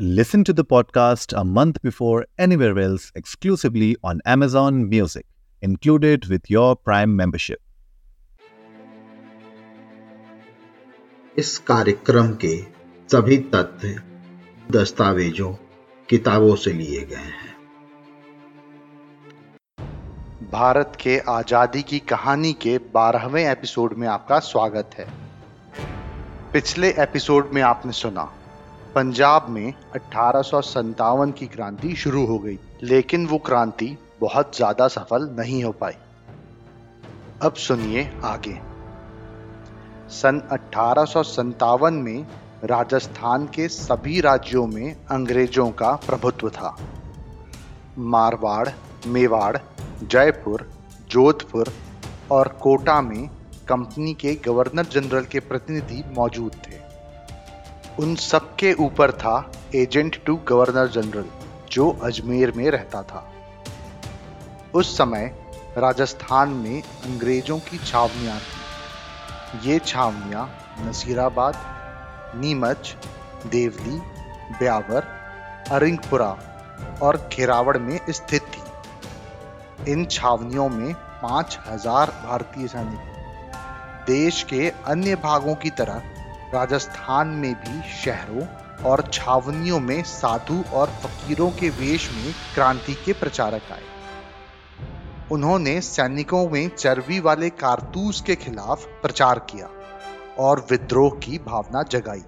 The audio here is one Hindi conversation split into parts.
Listen to the podcast a month before anywhere else exclusively on Amazon Music, included with your Prime membership. इस कार्यक्रम के सभी तथ्य दस्तावेजों किताबों से लिए गए हैं भारत के आज़ादी की कहानी के बारहवें एपिसोड में आपका स्वागत है पिछले एपिसोड में आपने सुना पंजाब में अठारह सौ सतावन की क्रांति शुरू हो गई, लेकिन वो क्रांति बहुत ज़्यादा सफल नहीं हो पाई। अब सुनिए आगे। सन अठारह में राजस्थान के सभी राज्यों में अंग्रेज़ों का प्रभुत्व था। मारवाड़, मेवाड़, जयपुर, जोधपुर और कोटा में कंपनी के गवर्नर जनरल के प्रतिनिधि मौजूद थे। उन सबके ऊपर था एजेंट टू गवर्नर जनरल, जो अजमेर में रहता था। उस समय राजस्थान में अंग्रेज़ों की छावनियाँ थी। ये छावनियाँ नसीराबाद, नीमच, देवली, ब्यावर, अरिंगपुरा और खेरावड़ में स्थित थी। इन छावनियों में पाँच हज़ार भारतीय सैनिक देश के अन्य भागों की तरह राजस्थान में भी शहरों और छावनियों में साधु और फकीरों के वेश में क्रांति के प्रचारक आए। उन्होंने सैनिकों में चर्बी वाले कारतूस के खिलाफ प्रचार किया और विद्रोह की भावना जगाई।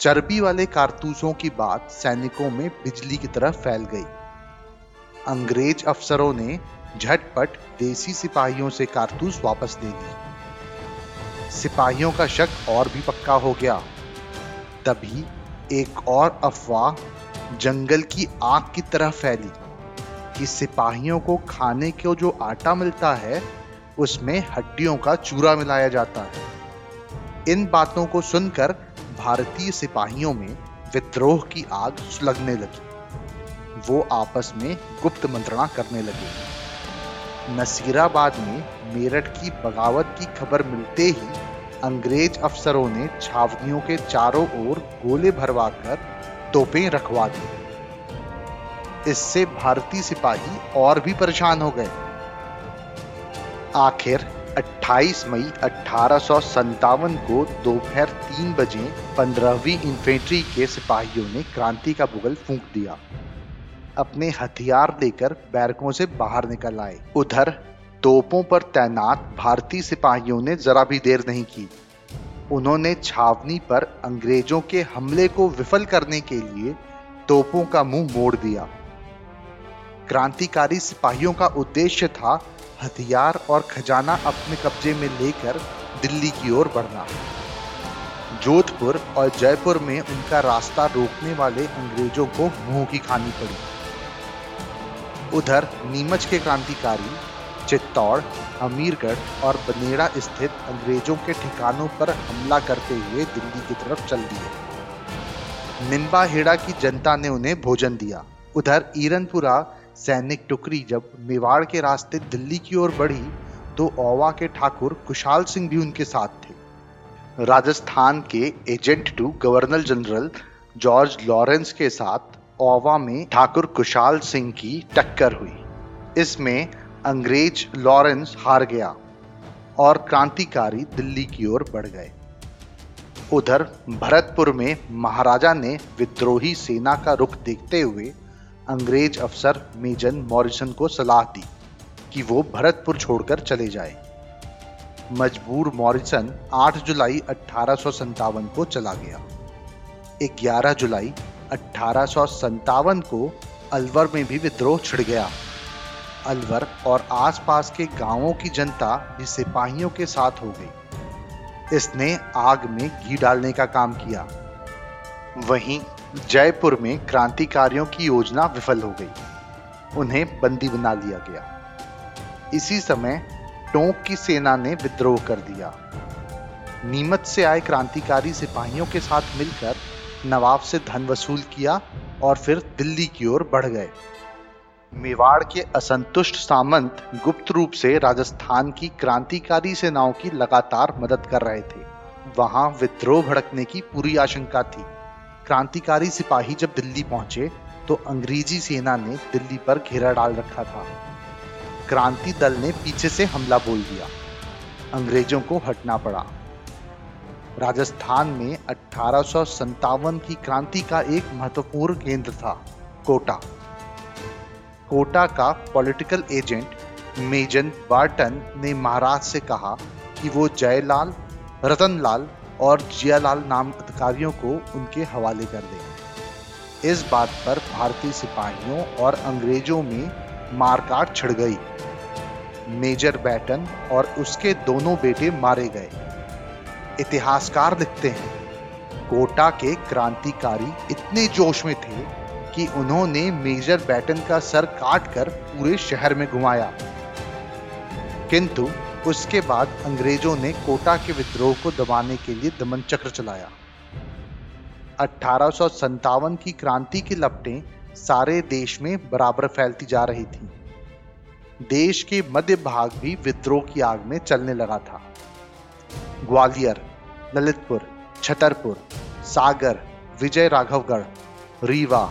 चर्बी वाले कारतूसों की बात सैनिकों में बिजली की तरह फैल गई। अंग्रेज़ अफसरों ने झटपट देसी सिपाहियों से कारतूस वापस ले ली सिपाहियों का शक और भी पक्का हो गया। तभी एक और अफवाह जंगल की आग की तरह फैली कि सिपाहियों को खाने को जो आटा मिलता है, उसमें हड्डियों का चूरा मिलाया जाता है। इन बातों को सुनकर भारतीय सिपाहियों में विद्रोह की आग सुलगने लगी। वो आपस में गुप्त मंत्रणा करने लगे। नसीराबाद में मेरठ की बगावत की खबर मिलते ही अंग्रेज़ अफसरों ने छावनियों के चारों ओर गोले भरवाकर तोपें रखवा दी। इससे भारतीय सिपाही और भी परेशान हो गए। आखिर 28 मई अठारह सौ सत्तावन को दोपहर तीन बजे पंद्रहवीं इन्फेंट्री के सिपाहियों ने क्रांति का बुगल फूंक दिया। अपने हथियार लेकर बैरकों से बाहर निकल आए। उधर, तोपों पर तैनात भारतीय सिपाहियों ने जरा भी देर नहीं की। उन्होंने छावनी पर अंग्रेज़ों के हमले को विफल करने के लिए तोपों का मुँह मोड़ दिया। क्रांतिकारी सिपाहियों का उद्देश्य था हथियार और खजाना अपने कब्जे में लेकर दिल्ली की ओर बढ़ना। जोधपुर और जयपुर में उनका रास्ता रोकने वाले अंग्रेज़ों को मुँह की खानी पड़ी। उधर नीमच के क्रांतिकारी चित्तौड़, अमीरगढ़ और बनेड़ा स्थित अंग्रेज़ों के ठिकानों पर हमला करते हुए दिल्ली की तरफ़ चल दिए। निम्बा हेड़ा की जनता ने उन्हें भोजन दिया। उधर ईरनपुरा सैनिक टुकड़ी जब मेवाड़ के रास्ते दिल्ली की ओर बढ़ी तो ओवा के ठाकुर कुशाल सिंह भी उनके साथ थे। राजस्थान के agent to governor general George Lawrence के साथ ओवा में ठाकुर कुशाल सिंह की टक्कर हुई। इसमें अंग्रेज़ लॉरेंस हार गया और क्रांतिकारी दिल्ली की ओर बढ़ गए। उधर भरतपुर में महाराजा ने विद्रोही सेना का रुख देखते हुए अंग्रेज़ अफसर मेजन मॉरिसन को सलाह दी कि वो भरतपुर छोड़कर चले जाए। मजबूर मॉरिसन 8 जुलाई अठारह सौ सतावन को चला गया। 11 जुलाई अठारह को अलवर में भी विद्रोह छिड़ गया। अलवर और आसपास के गाँवों की जनता भी सिपाहियों के साथ हो गई। इसने आग में घी डालने का काम किया। वहीं जयपुर में क्रांतिकारियों की योजना विफल हो गई। उन्हें बंदी बना लिया गया। इसी समय टोंक की सेना ने विद्रोह कर दिया। नीमच से आए क्रांतिकारी सिपाहियों के साथ मिलकर नवाब से धन वसूल किया और फिर दिल्ली की ओर बढ़ गए। मेवाड़ के असंतुष्ट सामंत गुप्त रूप से राजस्थान की क्रांतिकारी सेनाओं की लगातार मदद कर रहे थे। वहाँ विद्रोह भड़कने की पूरी आशंका थी। क्रांतिकारी सिपाही जब दिल्ली पहुँचे तो अंग्रेज़ी सेना ने दिल्ली पर घेरा डाल रखा था। क्रांति दल ने पीछे से हमला बोल दिया। अंग्रेज़ों को हटना पड़ा। राजस्थान में अठारह सौ सत्तावन की क्रांति का एक महत्वपूर्ण केंद्र था, कोटा। कोटा का पॉलिटिकल एजेंट मेजन बार्टन ने महाराज से कहा कि वो जयलाल, रतनलाल और जियालाल नाम अधिकारियों को उनके हवाले कर दें। इस बात पर भारतीय सिपाहियों और अंग्रेज़ों में मारकाट छिड़ गई। मेजर बैटन और उसके दोनों बेटे मारे गए। इतिहासकार लिखते हैं। कोटा के क्रांतिकारी इतने जोश में थे कि उन्होंने मेजर बैटन का सर काटकर पूरे शहर में घुमाया। किंतु उसके बाद अंग्रेज़ों ने कोटा के विद्रोह को दबाने के लिए दमन चक्र चलाया। अठारह की क्रांति की लपटें सारे देश में बराबर फैलती जा रही थी। देश के मध्य भाग भी विद्रोह की आग में चलने लगा था। ग्वालियर, ललितपुर, छतरपुर, सागर विजय राघवगढ़ रीवा,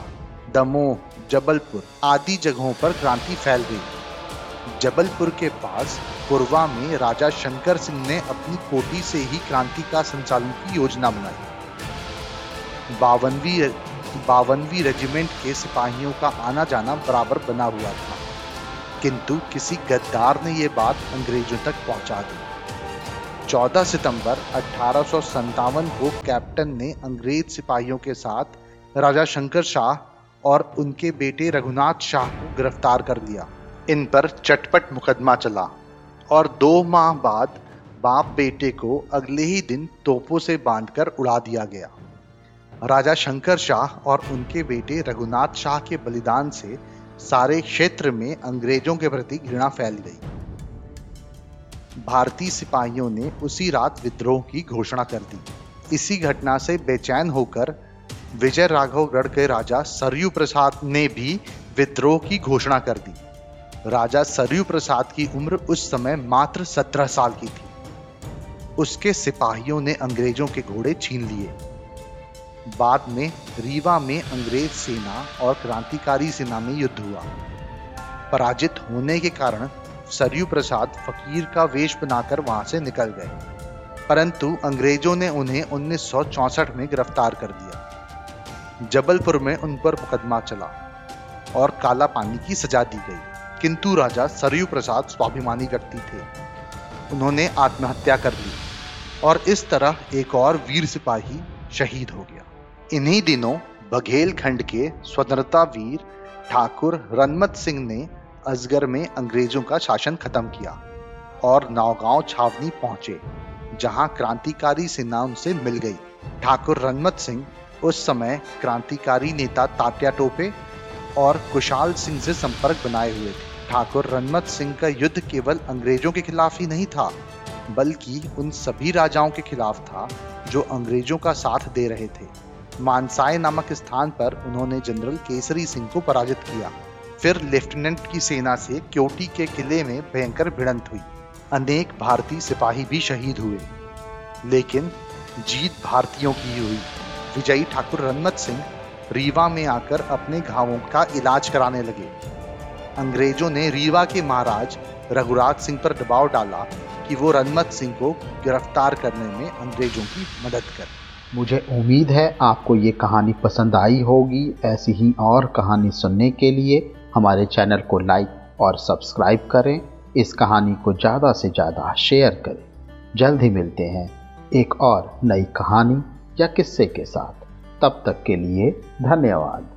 दमोह, जबलपुर आदि जगहों पर क्रांति फैल गई। जबलपुर के पास कोरवा में राजा शंकर सिंह ने अपनी कोटी से ही क्रांति का संचालन की योजना बनाई। बावनवी बावनवी रेजिमेंट के सिपाहियों का आना जाना बराबर बना हुआ था, किंतु किसी गद्दार ने यह बात अंग्रेज़ों तक पहुँचा दी। 14 सितंबर अठारह को कैप्टन ने अंग्रेज़ सिपाहियों के साथ राजा शंकर शाह और उनके बेटे रघुनाथ शाह को गिरफ़्तार कर लिया। इन पर चटपट मुकदमा चला और दो माह बाद बाप बेटे को अगले ही दिन तोपों से बांधकर उड़ा दिया गया। राजा शंकर शाह और उनके बेटे रघुनाथ शाह के बलिदान से सारे क्षेत्र में अंग्रेज़ों के प्रति घृणा फैल गई। भारतीय सिपाहियों ने उसी रात विद्रोह की घोषणा कर दी। इसी घटना से बेचैन होकर विजय राघवगढ़ के राजा सरयू प्रसाद ने भी विद्रोह की घोषणा कर दी। राजा सरयू प्रसाद की उम्र उस समय मात्र सत्रह साल की थी। उसके सिपाहियों ने अंग्रेज़ों के घोड़े छीन लिए। बाद में रीवा में अंग्रेज़ सेना और क्रांतिकारी सेना में युद्ध हुआ। पराजित होने के कारण सरयू प्रसाद फकीर का वेश बनाकर वहाँ से निकल गए। परंतु अंग्रेज़ों ने उन्हें उन्नीस में गिरफ़्तार कर दिया जबलपुर में उन पर मुकदमा चला और काला पानी की सजा दी गई। किंतु राजा सरयू प्रसाद स्वाभिमानी व्यक्ति थे। उन्होंने आत्महत्या कर ली और इस तरह एक और वीर सिपाही शहीद हो गया। इन्हीं दिनों बघेल खंड के स्वतंत्रता वीर ठाकुर रनमत सिंह ने अजगर में अंग्रेज़ों का शासन खत्म किया और नावगांव छावनी पहुँचे, जहाँ क्रांतिकारी सेना उनसे मिल गई। ठाकुर रनमत सिंह उस समय क्रांतिकारी नेता तात्या टोपे और कुशाल सिंह से संपर्क बनाए हुए थे। ठाकुर रनमत सिंह का युद्ध केवल अंग्रेज़ों के खिलाफ ही नहीं था, बल्कि उन सभी राजाओं के खिलाफ था, जो अंग्रेज़ों का साथ दे रहे थे। मानसाय नामक स्थान पर उन्होंने जनरल केसरी सिंह को पराजित किया। फिर लेफ्टिनेंट की सेना से क्योटी के किले में भयंकर भिड़ंत हुई। अनेक भारतीय सिपाही भी शहीद हुए। लेकिन जीत भारतीयों की हुई। विजयी ठाकुर रनमत सिंह रीवा में आकर अपने घावों का इलाज कराने लगे। अंग्रेज़ों ने रीवा के महाराज रघुराज सिंह पर दबाव डाला कि वो रनमत सिंह को गिरफ़्तार करने में अंग्रेज़ों की मदद करें। मुझे उम्मीद है आपको ये कहानी पसंद आई होगी। ऐसी ही और कहानी सुनने के लिए हमारे चैनल को लाइक और सब्सक्राइब करें। इस कहानी को ज़्यादा से ज़्यादा शेयर करें। जल्द ही मिलते हैं एक और नई कहानी या किस्से के साथ। तब तक के लिए धन्यवाद।